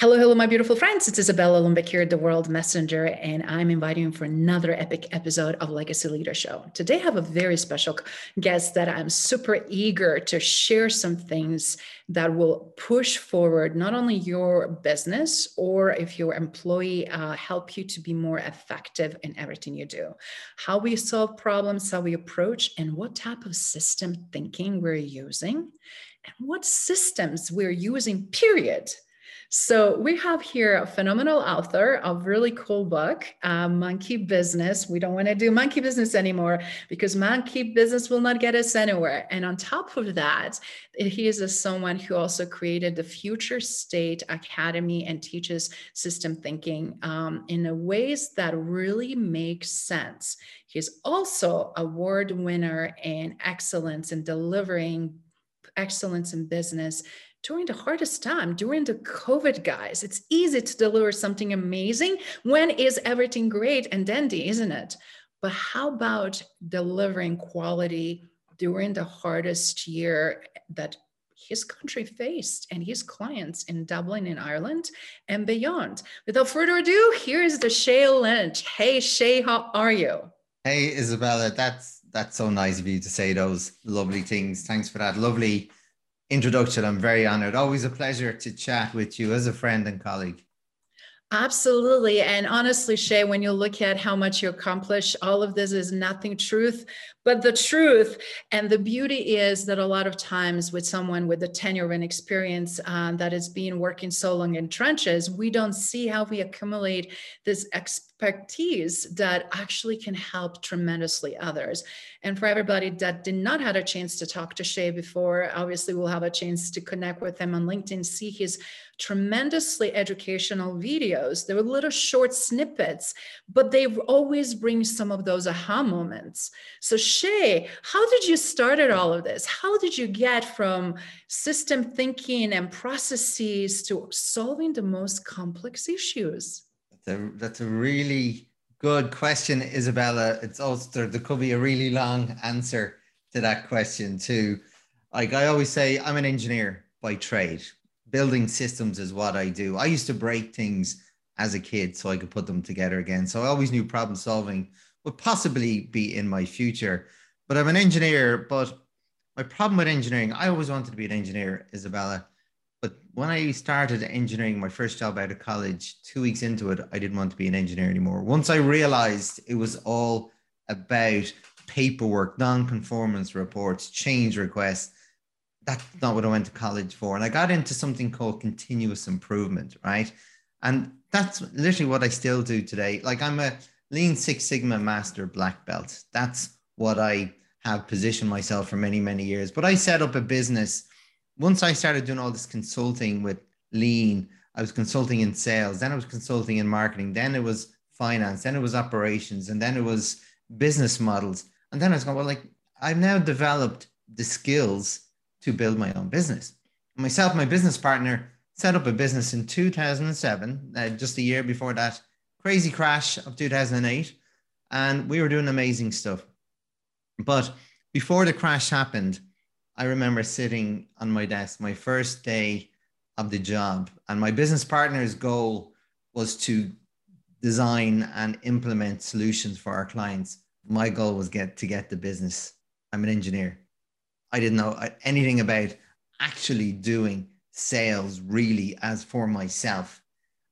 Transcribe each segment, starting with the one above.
Hello, hello, my beautiful friends. It's Isabella Lundberg here, the World Messenger, and I'm inviting you for another epic episode of Legacy Leader Show. Today, I have a very special guest that I'm super eager to share some things that will push forward not only your business or if your employee uh, help you to be more effective in everything you do. How we solve problems, how we approach, and what type of system thinking we're using, and what systems we're using, period so we have here a phenomenal author of really cool book, uh, Monkey Business. We don't want to do monkey business anymore because monkey business will not get us anywhere. And on top of that, he is a, someone who also created the Future State Academy and teaches system thinking um, in ways that really make sense. He's also award winner in excellence in delivering excellence in business during the hardest time, during the COVID, guys. It's easy to deliver something amazing when is everything great and dandy, isn't it? But how about delivering quality during the hardest year that his country faced and his clients in Dublin in Ireland and beyond? Without further ado, here's the Shay Lynch. Hey Shay, how are you? Hey Isabella, that's that's so nice of you to say those lovely things. Thanks for that lovely introduction. I'm very honored. Always a pleasure to chat with you as a friend and colleague. Absolutely. And honestly, Shay, when you look at how much you accomplish, all of this is nothing truth, but the truth. And the beauty is that a lot of times with someone with the tenure and experience uh, that has been working so long in trenches, we don't see how we accumulate this expertise that actually can help tremendously others. And for everybody that did not have a chance to talk to Shay before, obviously we'll have a chance to connect with him on LinkedIn, see his tremendously educational videos. They were little short snippets, but they always bring some of those aha moments. So Shay, how did you start at all of this? How did you get from system thinking and processes to solving the most complex issues? That's a, that's a really good question, Isabella. It's also there could be a really long answer to that question too. Like I always say, I'm an engineer by trade. Building systems is what I do. I used to break things as a kid so I could put them together again. So I always knew problem solving would possibly be in my future. But I'm an engineer, but my problem with engineering, I always wanted to be an engineer, Isabella. But when I started engineering, my first job out of college, two weeks into it, I didn't want to be an engineer anymore. Once I realized it was all about paperwork, non-conformance reports, change requests, that's not what I went to college for. And I got into something called continuous improvement, right? And that's literally what I still do today. Like I'm a Lean Six Sigma Master Black Belt. That's what I have positioned myself for many, many years. But I set up a business. Once I started doing all this consulting with Lean, I was consulting in sales, then I was consulting in marketing, then it was finance, then it was operations, and then it was business models. And then I was going, well, like I've now developed the skills to build my own business. Myself, my business partner, set up a business in 2007, uh, just a year before that crazy crash of 2008 and we were doing amazing stuff but before the crash happened i remember sitting on my desk my first day of the job and my business partner's goal was to design and implement solutions for our clients my goal was get to get the business i'm an engineer i didn't know uh, anything about actually doing sales really as for myself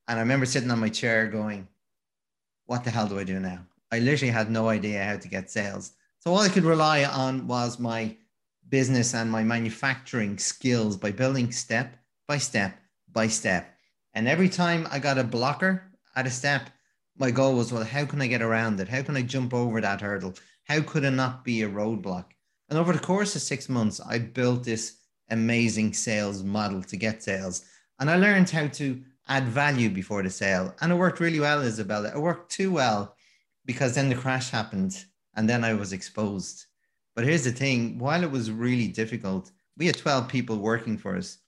and i remember sitting on my chair going what the hell do I do now? I literally had no idea how to get sales. So all I could rely on was my business and my manufacturing skills by building step by step by step. And every time I got a blocker at a step, my goal was, well, how can I get around it? How can I jump over that hurdle? How could it not be a roadblock? And over the course of six months, I built this amazing sales model to get sales. And I learned how to add value before the sale. And it worked really well, Isabella. It worked too well because then the crash happened and then I was exposed. But here's the thing while it was really difficult, we had 12 people working for us.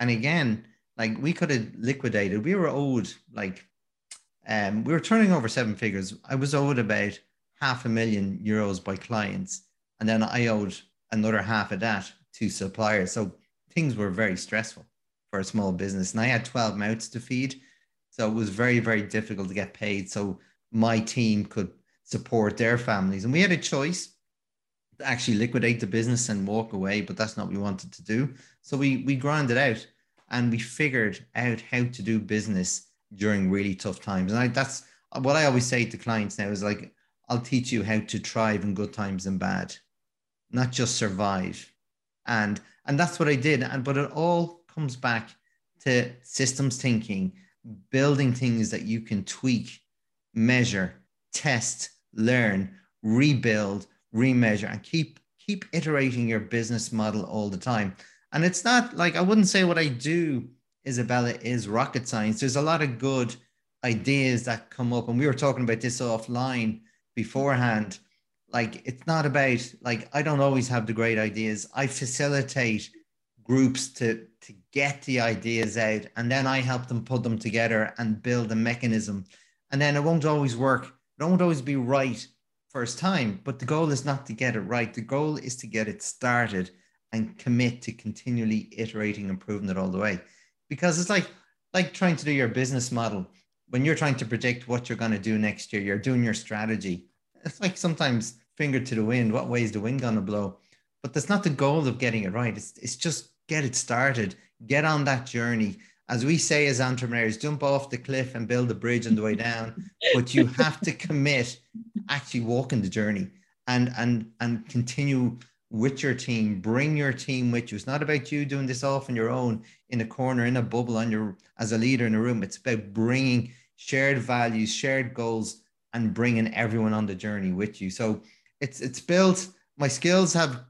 And again, like we could have liquidated, we were owed like, um, we were turning over seven figures. I was owed about half a million euros by clients. And then I owed another half of that to suppliers. So things were very stressful for a small business. And I had 12 mouths to feed. So it was very, very difficult to get paid. So my team could support their families. And we had a choice actually liquidate the business and walk away, but that's not what we wanted to do. So we we ground it out and we figured out how to do business during really tough times. And I, that's what I always say to clients now is like, I'll teach you how to thrive in good times and bad, not just survive. And and that's what I did. And but it all comes back to systems thinking, building things that you can tweak, measure, test, learn, rebuild, remeasure, and keep keep iterating your business model all the time. And it's not like I wouldn't say what I do, Isabella, is rocket science. There's a lot of good ideas that come up, and we were talking about this offline beforehand. Like it's not about like I don't always have the great ideas. I facilitate groups to to get the ideas out, and then I help them put them together and build a mechanism. And then it won't always work. It won't always be right first time, but the goal is not to get it right. The goal is to get it started and commit to continually iterating, improving it all the way. Because it's like like trying to do your business model when you're trying to predict what you're going to do next year. You're doing your strategy. It's like sometimes finger to the wind. What way is the wind going to blow? But that's not the goal of getting it right. It's it's just get it started. Get on that journey. As we say as entrepreneurs, jump off the cliff and build a bridge on the way down. But you have to commit, actually walking the journey and and and continue with your team. Bring your team with you. It's not about you doing this off on your own in a corner, in a bubble, on your as a leader in a room. It's about bringing shared values, shared goals, and bringing everyone on the journey with you. So it's it's built. My skills have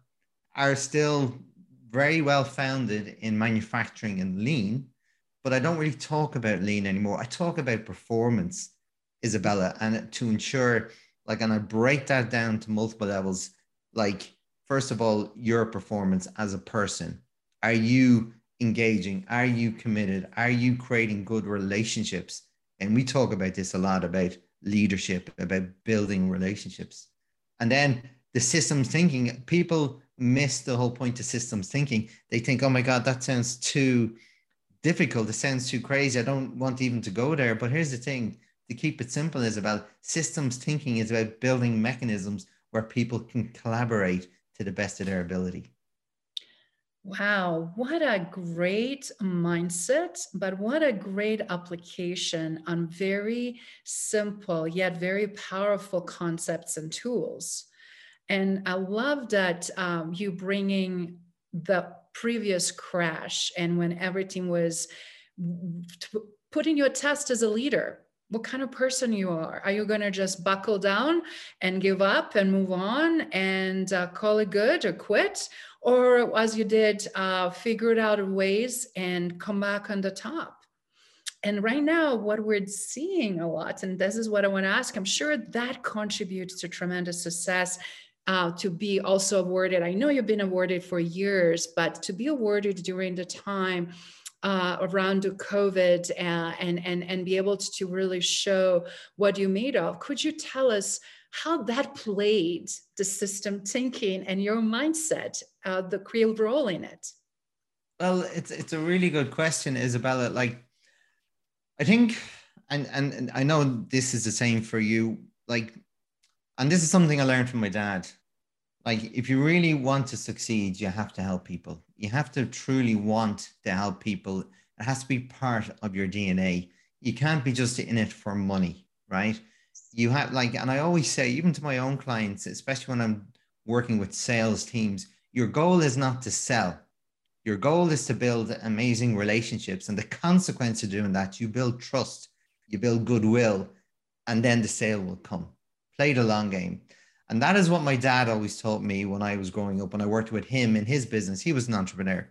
are still very well founded in manufacturing and lean, but I don't really talk about lean anymore. I talk about performance, Isabella, and to ensure like, and I break that down to multiple levels. Like first of all, your performance as a person. Are you engaging? Are you committed? Are you creating good relationships? And we talk about this a lot about leadership, about building relationships. And then the systems thinking, people miss the whole point of systems thinking. They think, oh my God, that sounds too difficult. It sounds too crazy. I don't want even to go there. But here's the thing to keep it simple is about systems thinking is about building mechanisms where people can collaborate to the best of their ability. Wow, what a great mindset, but what a great application on very simple yet very powerful concepts and tools. And I love that um, you bringing the previous crash and when everything was putting your test as a leader what kind of person you are. Are you going to just buckle down and give up and move on and uh, call it good or quit? Or as you did, uh, figure it out ways and come back on the top? And right now, what we're seeing a lot, and this is what I want to ask, I'm sure that contributes to tremendous success. Uh, to be also awarded. I know you've been awarded for years, but to be awarded during the time uh, around COVID uh, and, and, and be able to really show what you made of. Could you tell us how that played the system thinking and your mindset, uh, the real role in it? Well, it's, it's a really good question, Isabella. Like, I think, and, and, and I know this is the same for you, like, and this is something I learned from my dad like if you really want to succeed you have to help people. You have to truly want to help people. It has to be part of your dna you can't be just in it for money right? You have like and i always say even to my own clients especially when i'm working with sales teams your goal is not to sell. Your goal is to build amazing relationships and the consequence of doing that you build trust you build goodwill and then the sale will come. Play the long game And that is what my dad always taught me when I was growing up, when I worked with him in his business. He was an entrepreneur.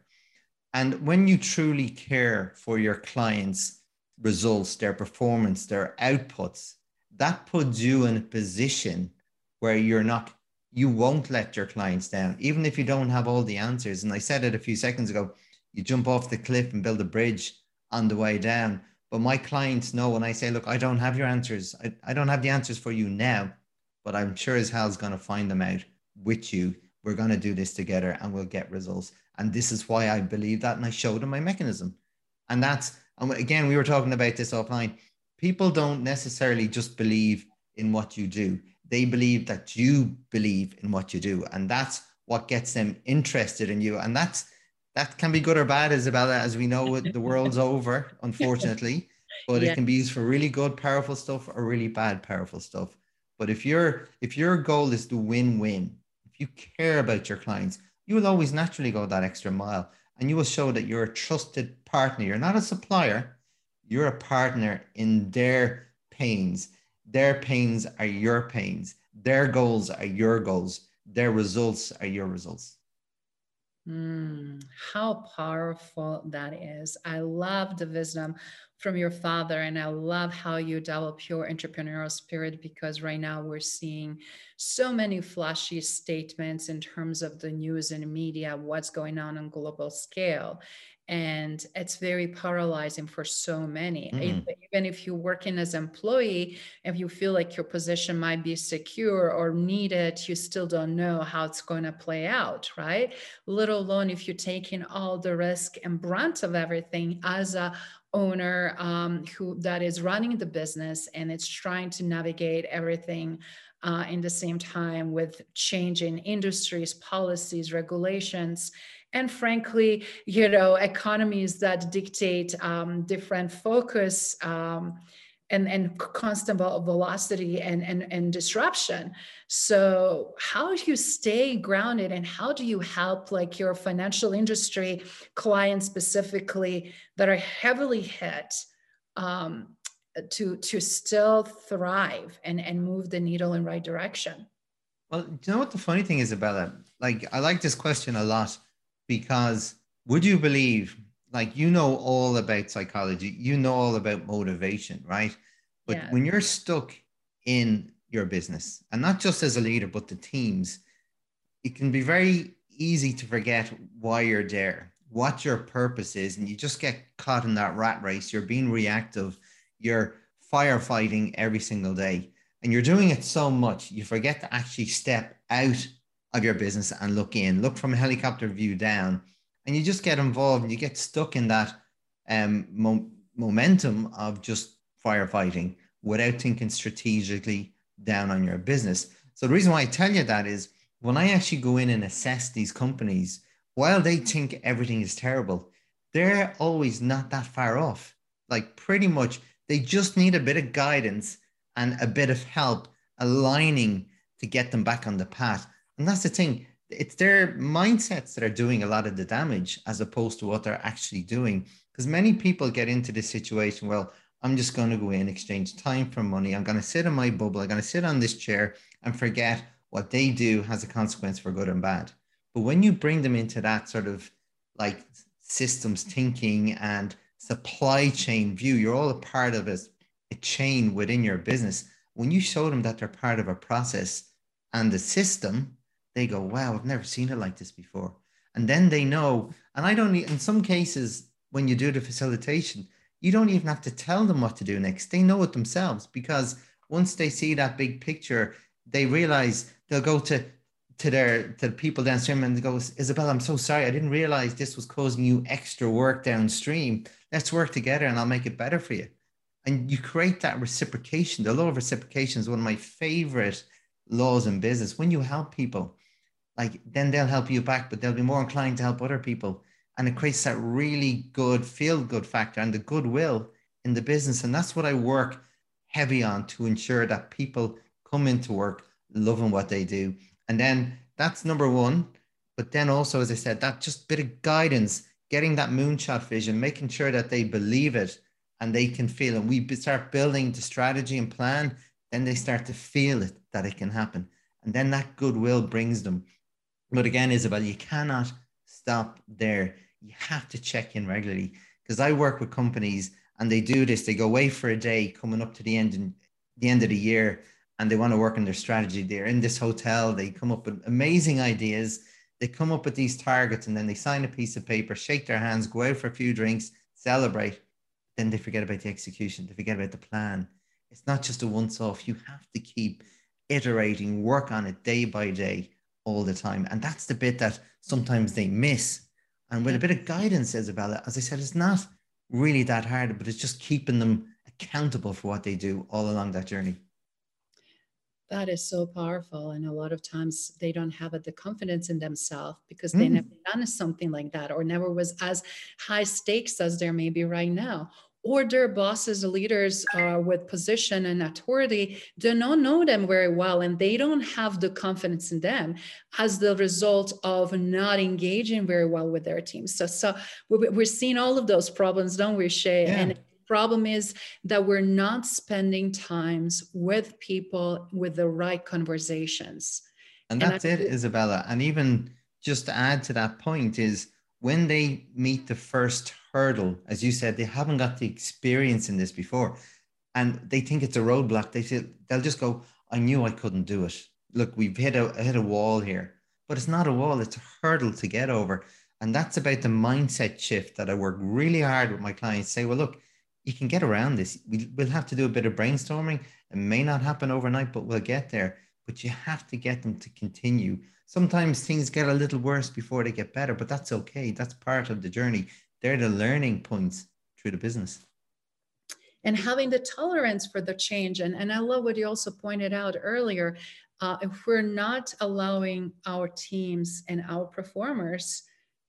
And when you truly care for your clients' results, their performance, their outputs, that puts you in a position where you're not, you won't let your clients down, even if you don't have all the answers. And I said it a few seconds ago you jump off the cliff and build a bridge on the way down. But my clients know when I say, look, I don't have your answers. I, I don't have the answers for you now, but I'm sure as hell's going to find them out with you. We're going to do this together and we'll get results. And this is why I believe that. And I showed them my mechanism. And that's, and again, we were talking about this offline. People don't necessarily just believe in what you do, they believe that you believe in what you do. And that's what gets them interested in you. And that's, that can be good or bad, Isabella, as we know the world's over, unfortunately. But it can be used for really good, powerful stuff or really bad, powerful stuff. But if your if your goal is to win-win, if you care about your clients, you will always naturally go that extra mile and you will show that you're a trusted partner. You're not a supplier, you're a partner in their pains. Their pains are your pains. Their goals are your goals. Their results are your results. Mm, how powerful that is. I love the wisdom from your father, and I love how you develop your entrepreneurial spirit because right now we're seeing so many flashy statements in terms of the news and media, what's going on on global scale and it's very paralyzing for so many mm-hmm. even if you're working as employee if you feel like your position might be secure or needed you still don't know how it's going to play out right let alone if you're taking all the risk and brunt of everything as a owner um, who that is running the business and it's trying to navigate everything uh, in the same time with changing industries policies regulations and frankly you know economies that dictate um, different focus um, and, and constant velocity and, and, and disruption. So how do you stay grounded and how do you help like your financial industry clients specifically that are heavily hit um, to to still thrive and and move the needle in right direction? Well you know what the funny thing is about that? Like i like this question a lot because would you believe like you know all about psychology you know all about motivation right? But yeah. when you're stuck in your business and not just as a leader but the teams it can be very easy to forget why you're there what your purpose is and you just get caught in that rat race. You're being reactive. You're firefighting every single day and you're doing it so much you forget to actually step out of your business and look in, look from a helicopter view down, and you just get involved and you get stuck in that um, mo- momentum of just firefighting without thinking strategically down on your business. So the reason why I tell you that is when I actually go in and assess these companies, while they think everything is terrible, they're always not that far off. Like pretty much, they just need a bit of guidance and a bit of help aligning to get them back on the path. And that's the thing. It's their mindsets that are doing a lot of the damage as opposed to what they're actually doing. Because many people get into this situation, well, I'm just going to go in, exchange time for money. I'm going to sit in my bubble. I'm going to sit on this chair and forget what they do has a consequence for good and bad. But when you bring them into that sort of like systems thinking and supply chain view, you're all a part of a, a chain within your business. When you show them that they're part of a process and the system, they go, wow, I've never seen it like this before. And then they know, and I don't, in some cases, when you do the facilitation, you don't even have to tell them what to do next. They know it themselves because once they see that big picture, they realize they'll go to to their to the people downstream and go, Isabel, I'm so sorry. I didn't realize this was causing you extra work downstream. Let's work together and I'll make it better for you. And you create that reciprocation. The law of reciprocation is one of my favorite laws in business. When you help people, like then they'll help you back, but they'll be more inclined to help other people. And it creates that really good feel good factor and the goodwill in the business. And that's what I work heavy on to ensure that people come into work loving what they do. And then that's number one. But then also, as I said, that just bit of guidance, getting that moonshot vision, making sure that they believe it and they can feel it. We start building the strategy and plan, then they start to feel it that it can happen. And then that goodwill brings them. But again, Isabel, you cannot stop there. You have to check in regularly because I work with companies and they do this. They go away for a day coming up to the end and the end of the year and they want to work on their strategy. They're in this hotel. They come up with amazing ideas. They come up with these targets and then they sign a piece of paper, shake their hands, go out for a few drinks, celebrate. Then they forget about the execution. They forget about the plan. It's not just a once off. You have to keep iterating, work on it day by day all the time. And that's the bit that sometimes they miss. And with a bit of guidance, Isabella, as I said, it's not really that hard, but it's just keeping them accountable for what they do all along that journey. That is so powerful. And a lot of times they don't have the confidence in themselves because they mm. never done something like that or never was as high stakes as there may be right now. Or their bosses, leaders uh, with position and authority do not know them very well and they don't have the confidence in them as the result of not engaging very well with their teams. So, so we're seeing all of those problems, don't we, Shay? Yeah. And problem is that we're not spending times with people with the right conversations and that's and I, it isabella and even just to add to that point is when they meet the first hurdle as you said they haven't got the experience in this before and they think it's a roadblock they say they'll just go i knew i couldn't do it look we've hit a hit a wall here but it's not a wall it's a hurdle to get over and that's about the mindset shift that i work really hard with my clients say well look you can get around this. We, we'll have to do a bit of brainstorming. It may not happen overnight, but we'll get there. But you have to get them to continue. Sometimes things get a little worse before they get better, but that's okay. That's part of the journey. They're the learning points through the business. And having the tolerance for the change. And, and I love what you also pointed out earlier. Uh, if we're not allowing our teams and our performers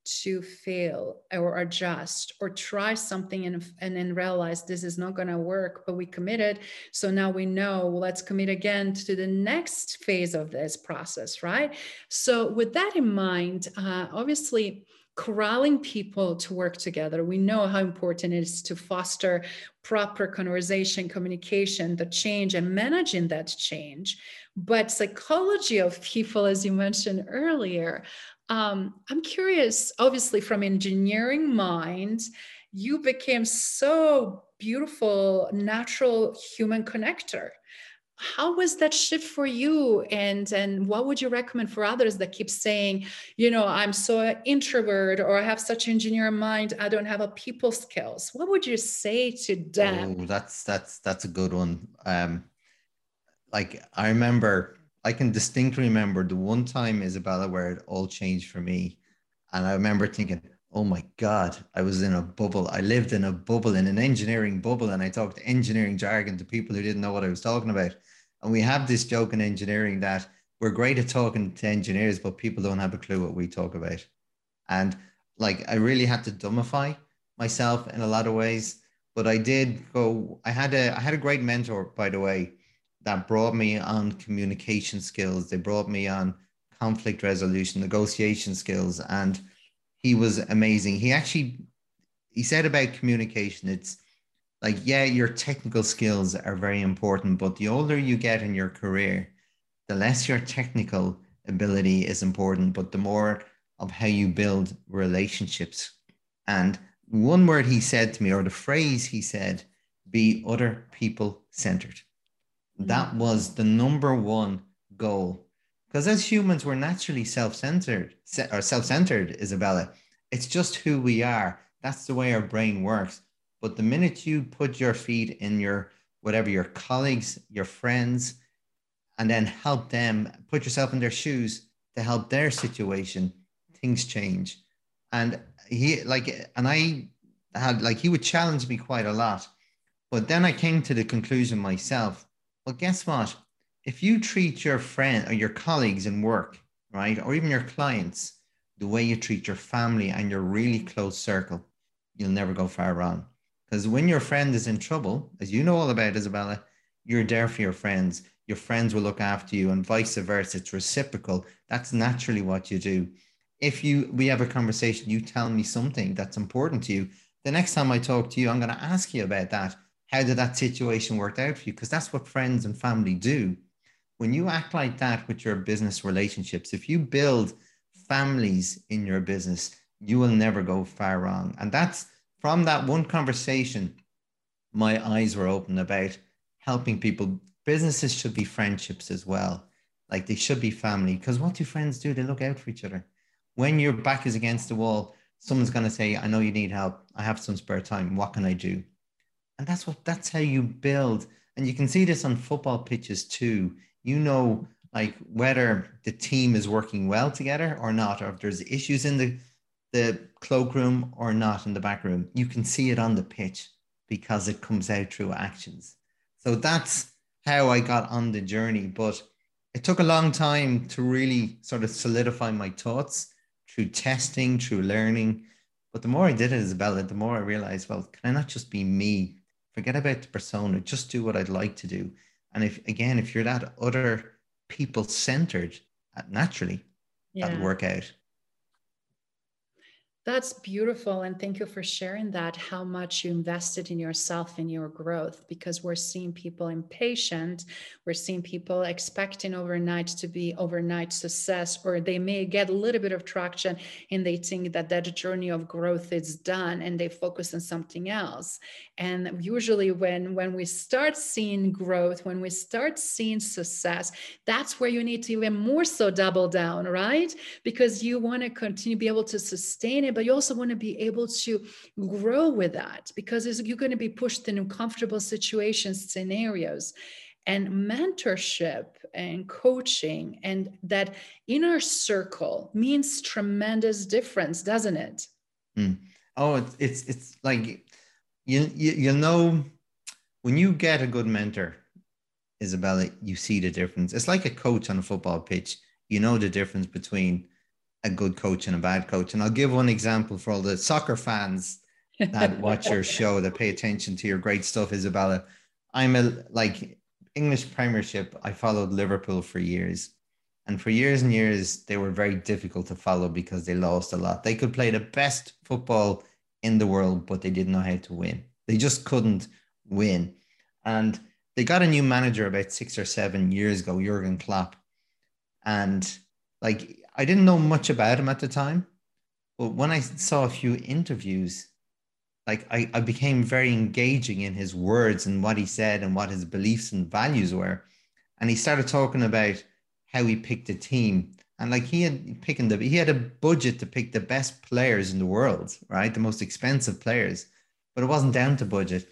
to fail or adjust or try something and, and then realize this is not going to work but we committed. So now we know let's commit again to the next phase of this process right? So with that in mind uh, obviously corralling people to work together we know how important it is to foster proper conversation communication the change and managing that change. But psychology of people as you mentioned earlier um, I'm curious, obviously, from engineering mind, you became so beautiful, natural human connector. How was that shift for you? And, and what would you recommend for others that keep saying, you know, I'm so introvert or I have such engineer mind, I don't have a people skills. What would you say to them? Oh, that's that's that's a good one. Um, like I remember I can distinctly remember the one time Isabella where it all changed for me. And I remember thinking, oh my God, I was in a bubble. I lived in a bubble, in an engineering bubble, and I talked engineering jargon to people who didn't know what I was talking about. And we have this joke in engineering that we're great at talking to engineers, but people don't have a clue what we talk about. And like I really had to dumbify myself in a lot of ways. But I did go, I had a I had a great mentor, by the way, that brought me on communication skills. They brought me on conflict resolution, negotiation skills, and he was amazing. He actually he said about communication, it's like yeah, your technical skills are very important, but the older you get in your career, the less your technical ability is important, but the more of how you build relationships. And one word he said to me, or the phrase he said, be other people centered. That mm-hmm. was the number one goal. Because as humans, we're naturally self centered or self centered, Isabella. It's just who we are. That's the way our brain works. But the minute you put your feet in your whatever, your colleagues, your friends, and then help them put yourself in their shoes to help their situation, things change. And he, like, and I had, like, he would challenge me quite a lot. But then I came to the conclusion myself well, guess what? If you treat your friend or your colleagues in work, right, or even your clients, the way you treat your family and your really close circle, you'll never go far wrong. Because when your friend is in trouble, as you know all about, Isabella, you're there for your friends. Your friends will look after you, and vice versa. It's reciprocal. That's naturally what you do. If you we have a conversation, you tell me something that's important to you. The next time I talk to you, I'm going to ask you about that how did that situation work out for you? Because that's what friends and family do. when you act like that with your business relationships, if you build families in your business, you will never go far wrong. And that's from that one conversation, my eyes were open about helping people. Businesses should be friendships as well. Like they should be family. Because what do friends do? They look out for each other. When your back is against the wall, someone's going to say, I know you need help. I have some spare time. What can I do? And that's what that's how you build. And you can see this on football pitches too. You know, like whether the team is working well together or not, or if there's issues in the the cloakroom or not in the back room. You can see it on the pitch because it comes out through actions. So that's how I got on the journey. But it took a long time to really sort of solidify my thoughts through testing, through learning. But the more I did it, Isabella, the more I realized, well, can I not just be me? Forget about the persona, just do what I'd like to do. And if, again, if you're that other people centered, uh, naturally, yeah. that'll work out. That's beautiful. And thank you for sharing that, how much you invested in yourself in your growth, because we're seeing people impatient. We're seeing people expecting overnight to be overnight success, or they may get a little bit of traction and they think that that journey of growth is done and they focus on something else. And usually when, when we start seeing growth, when we start seeing success, that's where you need to even more so double down, right? Because you want to continue be able to sustain it but you also want to be able to grow with that because you're going to be pushed in uncomfortable situations, scenarios. And mentorship and coaching and that inner circle means tremendous difference, doesn't it? Mm. Oh, it's, it's it's like you, you you know when you get a good mentor, Isabella, you see the difference. It's like a coach on a football pitch. You know the difference between a good coach and a bad coach. And I'll give one example for all the soccer fans that watch your show that pay attention to your great stuff, Isabella. I'm a like English Premiership. I followed Liverpool for years. And for years and years, they were very difficult to follow because they lost a lot. They could play the best football in the world, but they didn't know how to win. They just couldn't win. And they got a new manager about six or seven years ago, Jurgen Klopp. And like I didn't know much about him at the time, but when I saw a few interviews, like I, I became very engaging in his words and what he said and what his beliefs and values were. And he started talking about how he picked a team. And like he had picking the he had a budget to pick the best players in the world, right? The most expensive players, but it wasn't down to budget.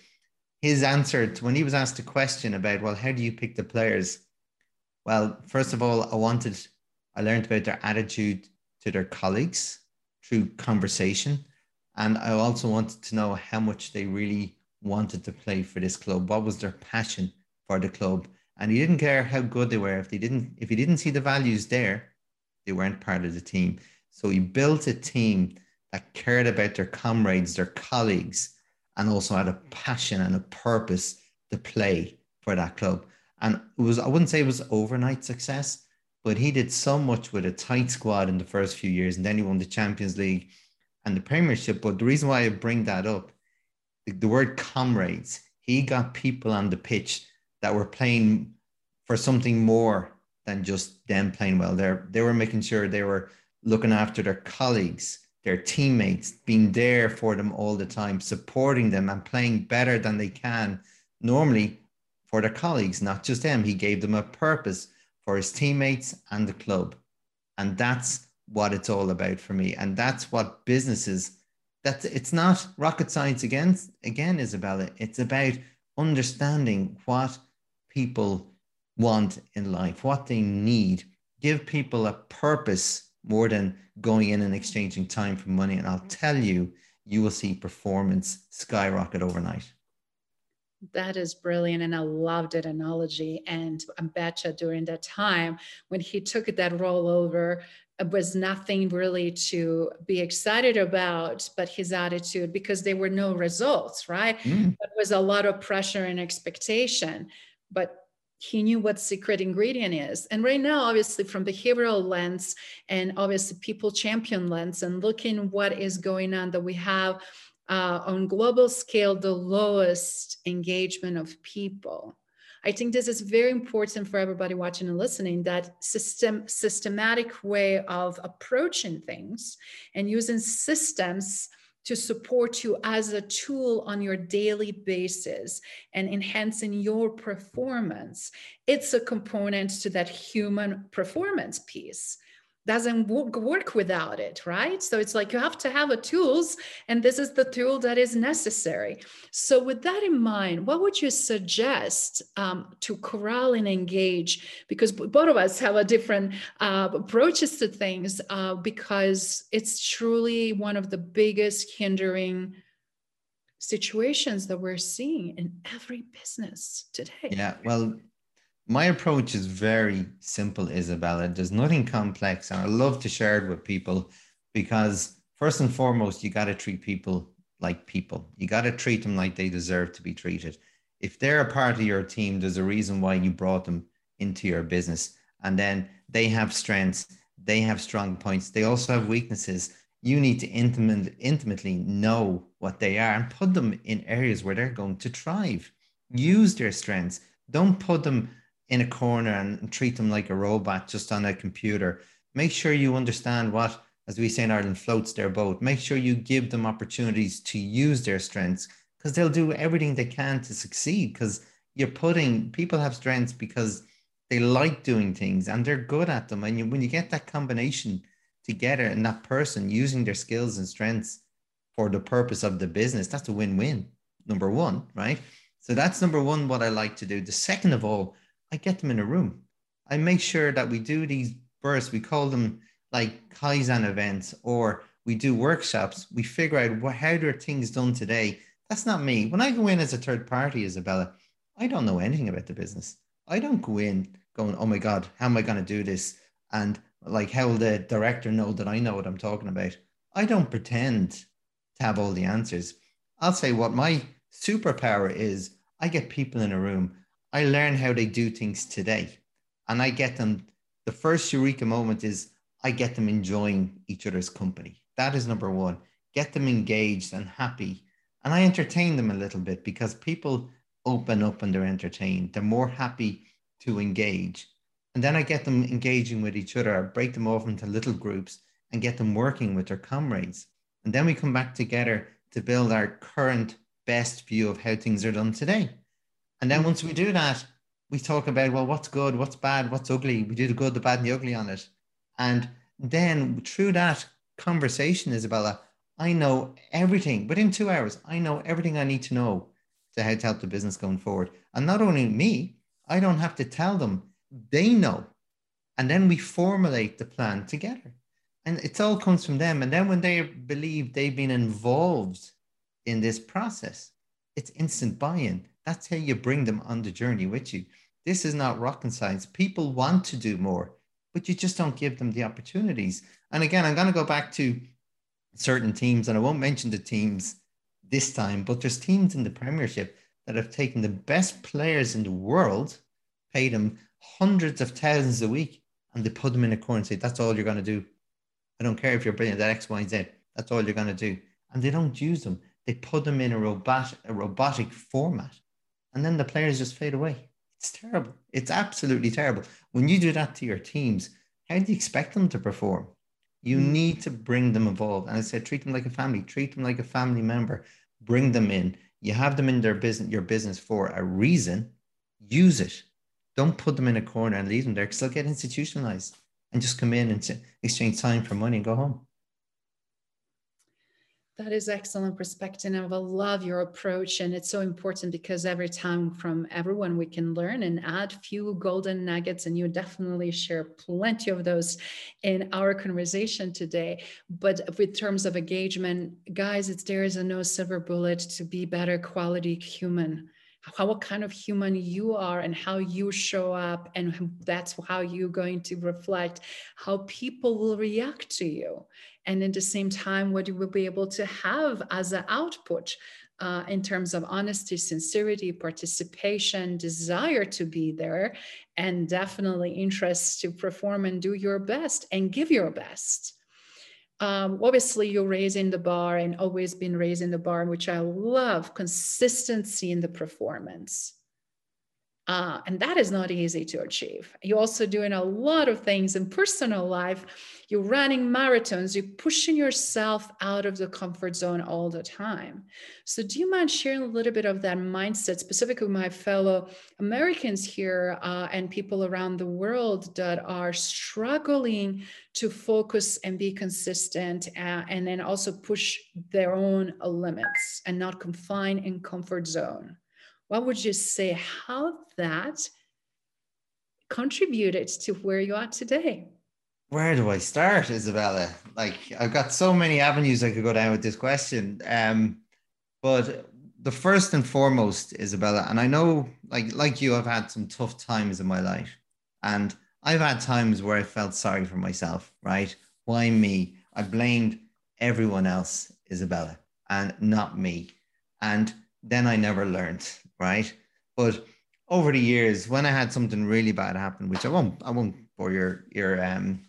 His answer to when he was asked a question about, well, how do you pick the players? Well, first of all, I wanted I learned about their attitude to their colleagues through conversation. And I also wanted to know how much they really wanted to play for this club. What was their passion for the club? And he didn't care how good they were. If they didn't, if he didn't see the values there, they weren't part of the team. So he built a team that cared about their comrades, their colleagues, and also had a passion and a purpose to play for that club. And it was, I wouldn't say it was overnight success, but he did so much with a tight squad in the first few years, and then he won the Champions League and the Premiership. But the reason why I bring that up, the, the word comrades, he got people on the pitch that were playing for something more than just them playing well. They they were making sure they were looking after their colleagues, their teammates, being there for them all the time, supporting them and playing better than they can normally for their colleagues, not just them. He gave them a purpose for his teammates and the club. And that's what it's all about for me. And that's what businesses, that's it's not rocket science again, again, Isabella. It's about understanding what people want in life, what they need. Give people a purpose more than going in and exchanging time for money. And I'll tell you, you will see performance skyrocket overnight. That is brilliant. And I loved that analogy. And I betcha during that time when he took that role over, it was nothing really to be excited about, but his attitude, because there were no results, right? Mm. There was a lot of pressure and expectation. But he knew what secret ingredient is and right now obviously from behavioral lens and obviously people champion lens and looking what is going on that we have uh, on global scale the lowest engagement of people I think this is very important for everybody watching and listening that system systematic way of approaching things and using systems to support you as a tool on your daily basis and enhancing your performance. It's a component to that human performance piece doesn't work without it right? So it's like you have to have a tools and this is the tool that is necessary. So with that in mind what would you suggest um, to corral and engage? Because both of us have a different uh, approaches to things uh, because it's truly one of the biggest hindering situations that we're seeing in every business today. Yeah well my approach is very simple, Isabella. There's nothing complex, and I love to share it with people because first and foremost, you got to treat people like people. You got to treat them like they deserve to be treated. If they're a part of your team, there's a reason why you brought them into your business, and then they have strengths, they have strong points, they also have weaknesses. You need to intimate, intimately know what they are and put them in areas where they're going to thrive. Use their strengths. Don't put them in a corner and treat them like a robot just on a computer. Make sure you understand what, as we say in Ireland, floats their boat. Make sure you give them opportunities to use their strengths because they'll do everything they can to succeed. Because you're putting people have strengths because they like doing things and they're good at them. And you, when you get that combination together and that person using their skills and strengths for the purpose of the business, that's a win win, number one, right? So that's number one, what I like to do. The second of all, I get them in a room. I make sure that we do these bursts. We call them like Kaizen events, or we do workshops. We figure out what, how are things done today. That's not me. When I go in as a third party, Isabella, I don't know anything about the business. I don't go in going, oh my God, how am I going to do this? And like, how will the director know that I know what I'm talking about? I don't pretend to have all the answers. I'll say what my superpower is I get people in a room I learn how they do things today. And I get them, the first eureka moment is I get them enjoying each other's company. That is number one. Get them engaged and happy. And I entertain them a little bit because people open up and they're entertained. They're more happy to engage. And then I get them engaging with each other, I break them off into little groups and get them working with their comrades. And then we come back together to build our current best view of how things are done today. And then once we do that, we talk about, well, what's good, what's bad, what's ugly. We do the good, the bad, and the ugly on it. And then through that conversation, Isabella, I know everything within two hours. I know everything I need to know to how to help the business going forward. And not only me, I don't have to tell them, they know. And then we formulate the plan together. And it all comes from them. And then when they believe they've been involved in this process, it's instant buy in. That's how you bring them on the journey with you. This is not rocket science. People want to do more, but you just don't give them the opportunities. And again, I'm going to go back to certain teams, and I won't mention the teams this time, but there's teams in the Premiership that have taken the best players in the world, paid them hundreds of thousands a week, and they put them in a say, That's all you're going to do. I don't care if you're brilliant at X, Y, Z. That's all you're going to do. And they don't use them. They put them in a robot, a robotic format and then the players just fade away. It's terrible. It's absolutely terrible. When you do that to your teams, how do you expect them to perform? You mm. need to bring them involved. And I said, treat them like a family, treat them like a family member, bring them in. You have them in their business, your business for a reason. Use it. Don't put them in a corner and leave them there because they'll get institutionalized and just come in and exchange time for money and go home. That is excellent perspective. And I love your approach. And it's so important because every time from everyone we can learn and add few golden nuggets. And you definitely share plenty of those in our conversation today. But with terms of engagement, guys, it's there is a no silver bullet to be better quality human how what kind of human you are and how you show up and that's how you're going to reflect how people will react to you and at the same time what you will be able to have as an output uh, in terms of honesty sincerity participation desire to be there and definitely interest to perform and do your best and give your best. Um, obviously you're raising the bar and always been raising the bar which i love consistency in the performance Uh, and that is not easy to achieve. You're also doing a lot of things in personal life. You're running marathons, you're pushing yourself out of the comfort zone all the time. So, do you mind sharing a little bit of that mindset, specifically with my fellow Americans here uh, and people around the world that are struggling to focus and be consistent uh, and then also push their own limits and not confine in comfort zone? What would you say how that contributed to where you are today? Where do I start, Isabella? Like I've got so many avenues I could go down with this question. Um, but the first and foremost, Isabella, and I know like like you, I've had some tough times in my life. And I've had times where I felt sorry for myself, right? Why me? I blamed everyone else, Isabella, and not me. And then I never learned right? But over the years, when I had something really bad happen, which I won't, I won't bore your your um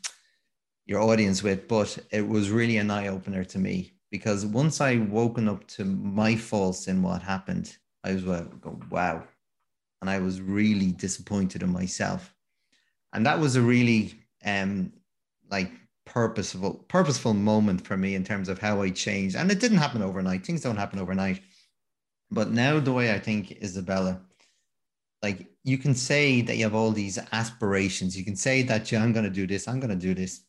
your audience with, but it was really an eye opener to me because once I woken up to my faults in what happened, I was like, go, wow, and I was really disappointed in myself, and that was a really um like purposeful purposeful moment for me in terms of how I changed, and it didn't happen overnight. Things don't happen overnight but now the way I think, Isabella, like you can say that you have all these aspirations. You can say that yeah, I'm going to do this. I'm going to do this.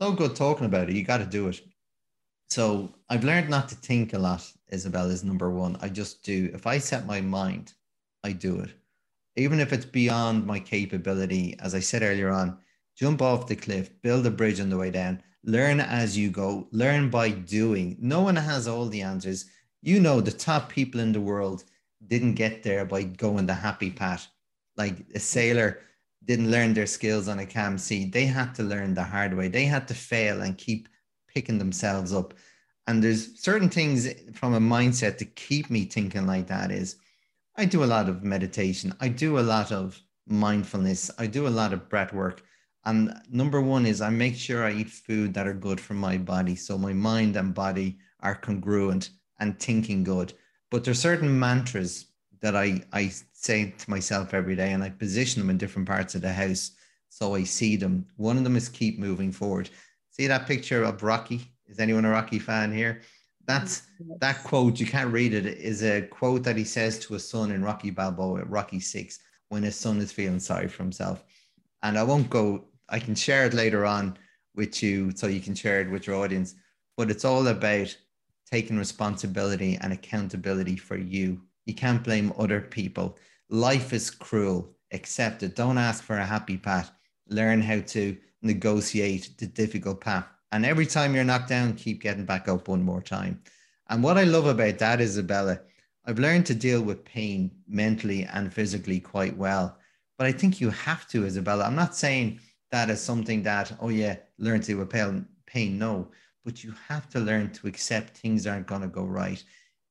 No good talking about it. You got to do it. So I've learned not to think a lot. Isabella is number one. I just do. If I set my mind, I do it, even if it's beyond my capability. As I said earlier on, jump off the cliff, build a bridge on the way down. Learn as you go. Learn by doing. No one has all the answers you know the top people in the world didn't get there by going the happy path. Like a sailor didn't learn their skills on a cam sea. They had to learn the hard way. They had to fail and keep picking themselves up. And there's certain things from a mindset to keep me thinking like that is I do a lot of meditation. I do a lot of mindfulness. I do a lot of breath work. And number one is I make sure I eat food that are good for my body. So my mind and body are congruent and thinking good. But there's certain mantras that I, I say to myself every day and I position them in different parts of the house so I see them. One of them is keep moving forward. See that picture of Rocky? Is anyone a Rocky fan here? That's that quote, you can't read it, is a quote that he says to his son in Rocky Balboa, Rocky Six, when his son is feeling sorry for himself. And I won't go, I can share it later on with you so you can share it with your audience. But it's all about taking responsibility and accountability for you. You can't blame other people. Life is cruel. Accept it. Don't ask for a happy path. Learn how to negotiate the difficult path. And every time you're knocked down, keep getting back up one more time. And what I love about that, Isabella, I've learned to deal with pain mentally and physically quite well. But I think you have to, Isabella. I'm not saying that as something that, oh yeah, learn to deal with. Pain, no but you have to learn to accept things aren't going to go right.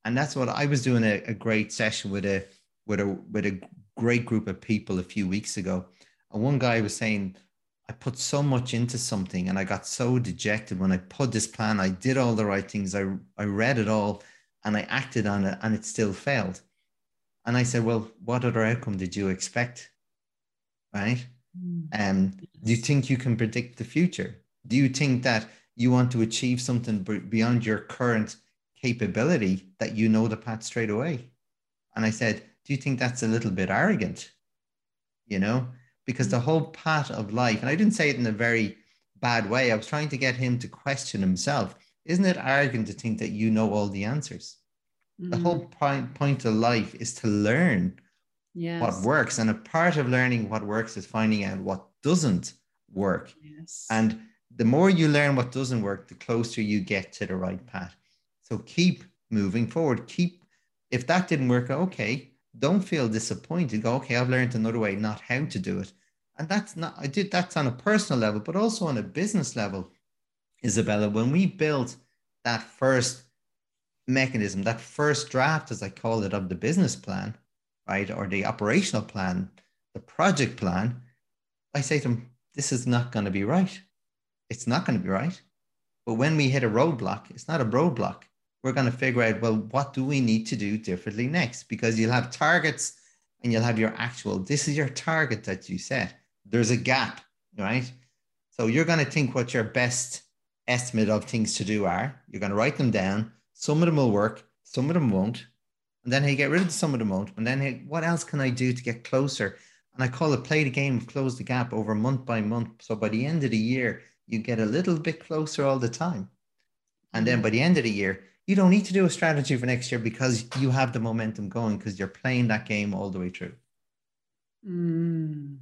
And that's what I was doing a, a great session with a with a with a great group of people a few weeks ago. And one guy was saying, I put so much into something and I got so dejected when I put this plan. I did all the right things. I, I read it all and I acted on it and it still failed. And I said, Well, what other outcome did you expect? Right? Mm. Um, do you think you can predict the future? Do you think that you want to achieve something beyond your current capability that you know the path straight away. And I said, Do you think that's a little bit arrogant? You know, because the whole path of life, and I didn't say it in a very bad way, I was trying to get him to question himself. Isn't it arrogant to think that you know all the answers? Mm. The whole point, point of life is to learn yes. what works. And a part of learning what works is finding out what doesn't work. Yes. And the more you learn what doesn't work, the closer you get to the right path. So keep moving forward. Keep, if that didn't work, okay, don't feel disappointed. Go, okay, I've learned another way, not how to do it. And that's not, I did that's on a personal level, but also on a business level, Isabella. When we built that first mechanism, that first draft, as I call it, of the business plan, right, or the operational plan, the project plan, I say to them, this is not going to be right it's not going to be right. But when we hit a roadblock, it's not a roadblock. We're going to figure out, well, what do we need to do differently next? Because you'll have targets and you'll have your actual, this is your target that you set. There's a gap, right? So you're going to think what your best estimate of things to do are. You're going to write them down. Some of them will work, some of them won't. And then you get rid of some of them won't. And then hey, what else can I do to get closer? And I call it play the game, close the gap over month by month. So by the end of the year, you get a little bit closer all the time. And then by the end of the year, you don't need to do a strategy for next year because you have the momentum going because you're playing that game all the way through. Mm.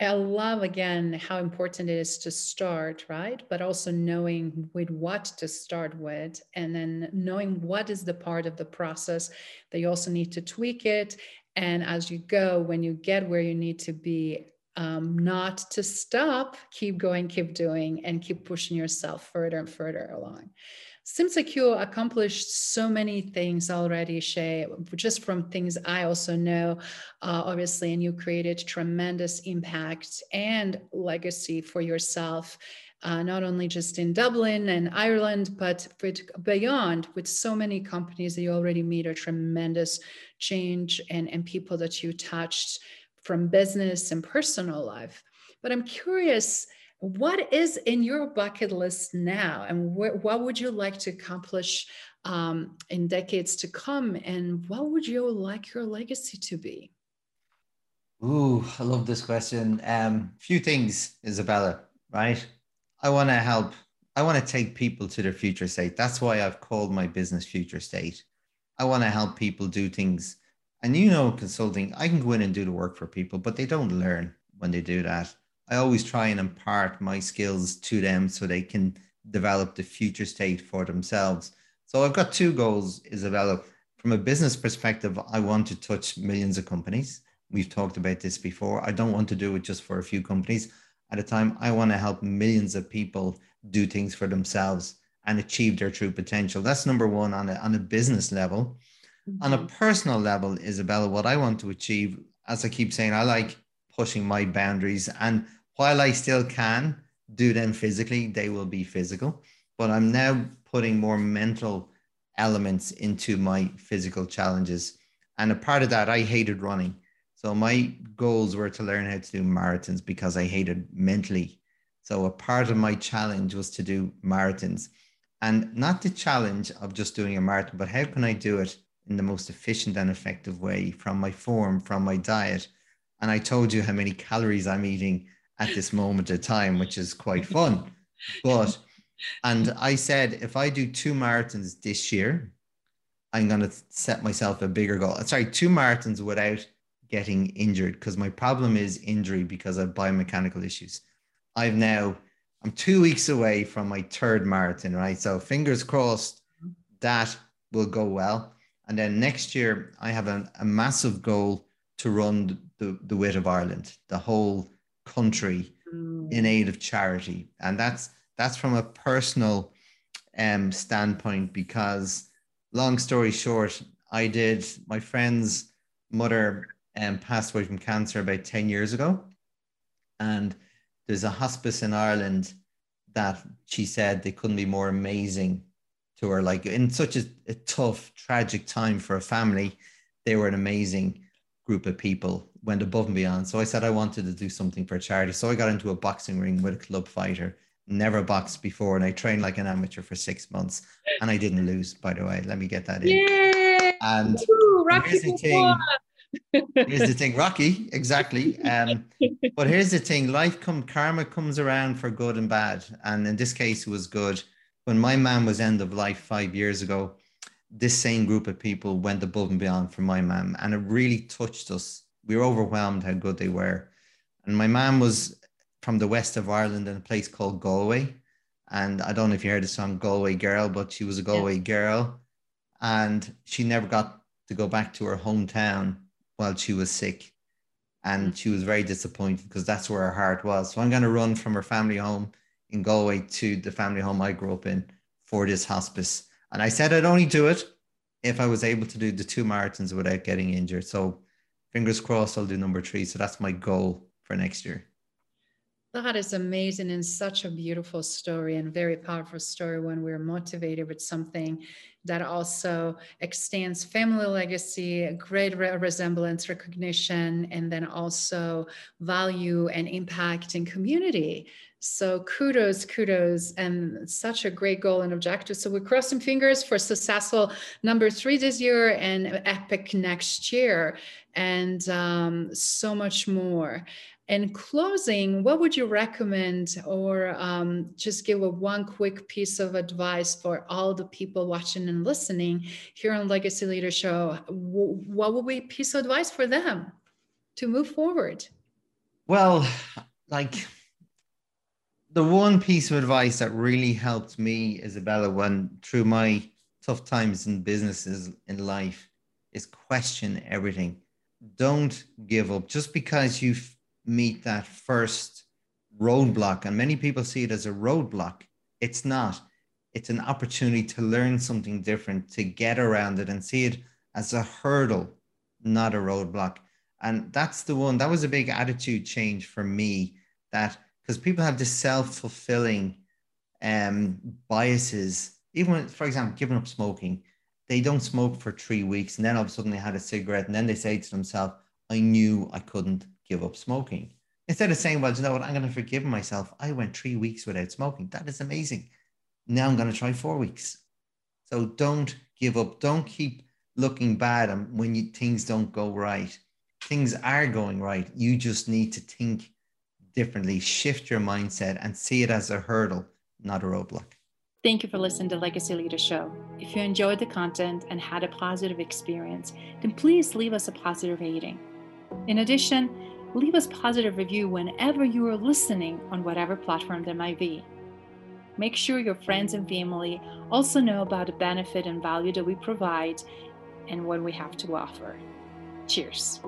I love again how important it is to start, right? But also knowing with what to start with, and then knowing what is the part of the process that you also need to tweak it. And as you go, when you get where you need to be, um, not to stop, keep going, keep doing, and keep pushing yourself further and further along. You accomplished so many things already, Shay, just from things I also know, uh, obviously, and you created tremendous impact and legacy for yourself. Uh, not only just in Dublin and Ireland, but beyond with so many companies that you already made a tremendous change and, and people that you touched from business and personal life. But I'm curious, what is in your bucket list now, and wh- what would you like to accomplish um, in decades to come, and what would you like your legacy to be? Ooh, I love this question. Um, few things, Isabella. Right, I want to help. I want to take people to their future state. That's why I've called my business Future State. I want to help people do things and you know, consulting, I can go in and do the work for people, but they don't learn when they do that. I always try and impart my skills to them so they can develop the future state for themselves. So I've got two goals, Isabella. From a business perspective, I want to touch millions of companies. We've talked about this before. I don't want to do it just for a few companies at a time. I want to help millions of people do things for themselves and achieve their true potential. That's number one on a, on a business level. Mm-hmm. On a mm-hmm. personal level, Isabella, what I want to achieve, as I keep saying, I like pushing my boundaries. And while I still can do them physically, they will be physical. But I'm now putting more mental elements into my physical challenges. And a part of that, I hated running. So my goals were to learn how to do marathons because I hated mentally. So a part of my challenge was to do marathons. And not the challenge of just doing a marathon, but how can I do it in the most efficient and effective way from my form, from my diet. And I told you how many calories I'm eating at this moment of time, which is quite fun. But, and I said, if I do two marathons this year, I'm going to set myself a bigger goal. Sorry, two marathons without getting injured because my problem is injury because of biomechanical issues. I've now, I'm two weeks away from my third marathon, right? So fingers crossed that will go well. And then next year, I have a, a massive goal to run the, the Width of Ireland, the whole country mm. in aid of charity. And that's that's from a personal um, standpoint because long story short, I did my friend's mother um, passed away from cancer about 10 years ago. And there's a hospice in Ireland that she said they couldn't be more amazing to her. Like in such a, a tough, tragic time for a family, they were an amazing group of people, went above and beyond. So I said I wanted to do something for charity. So I got into a boxing ring with a club fighter. Never boxed before, and I trained like an amateur for six months, and I didn't lose. By the way, let me get that in. Yay! And here's the thing. here's the thing, Rocky, exactly. Um, but here's the thing: life come karma comes around for good and bad, and in this case, it was good when my mom was end of life five years ago, this same group of people went above and beyond for my mom, and it really touched us. We were overwhelmed how good they were. And my mom was from the west of Ireland in a place called Galway. And I don't know if you heard the song Galway Girl, but she was a Galway yeah. girl. And she never got to go back to her hometown while she was sick. And mm. she was very disappointed because that's where her heart was. So I'm going to run from her family home in Galway to the family home I grew up in for this hospice. And I said I'd only do it if I was able to do the two marathons without getting injured. So fingers crossed I'll do number three. So that's my goal for next year. That is amazing and such a beautiful story and very powerful story when we're motivated with something that also extends family legacy, great re- resemblance, recognition, and then also value and impact in community. So kudos, kudos, and such a great goal and objective. So we're crossing fingers for successful number three this year and epic next year, and um, so much more. In closing, what would you recommend, or um, just give a one quick piece of advice for all the people watching and listening here on Legacy Leader Show? What would be a piece of advice for them to move forward? Well, like the one piece of advice that really helped me, Isabella, when through my tough times in businesses in life, is question everything. Don't give up just because you've meet that first roadblock. And many people see it as a roadblock. It's not. It's an opportunity to learn something different, to get around it and see it as a hurdle, not a roadblock. And that's the one that was a big attitude change for me. That because people have this self fulfilling um, biases, even when, for example, giving up smoking, they don't smoke for three weeks and then all of a sudden they had a cigarette and then they say to themselves, I knew I couldn't give up smoking. Instead of saying, well, you know what, I'm going to forgive myself. I went three weeks without smoking. That is amazing. Now I'm going to try four weeks. So don't give up. Don't keep looking bad and when you, things don't go right. Things are going right. You just need to think differently, shift your mindset, and see it as a hurdle, not a roadblock. Thank you for listening to Legacy Leader Show. If you enjoyed the content and had a positive experience, then please leave us a positive rating. In addition, leave us positive review whenever you are listening on whatever platform there might be. Make sure your friends and family also know about the benefit and value that we provide and what we have to offer. Cheers.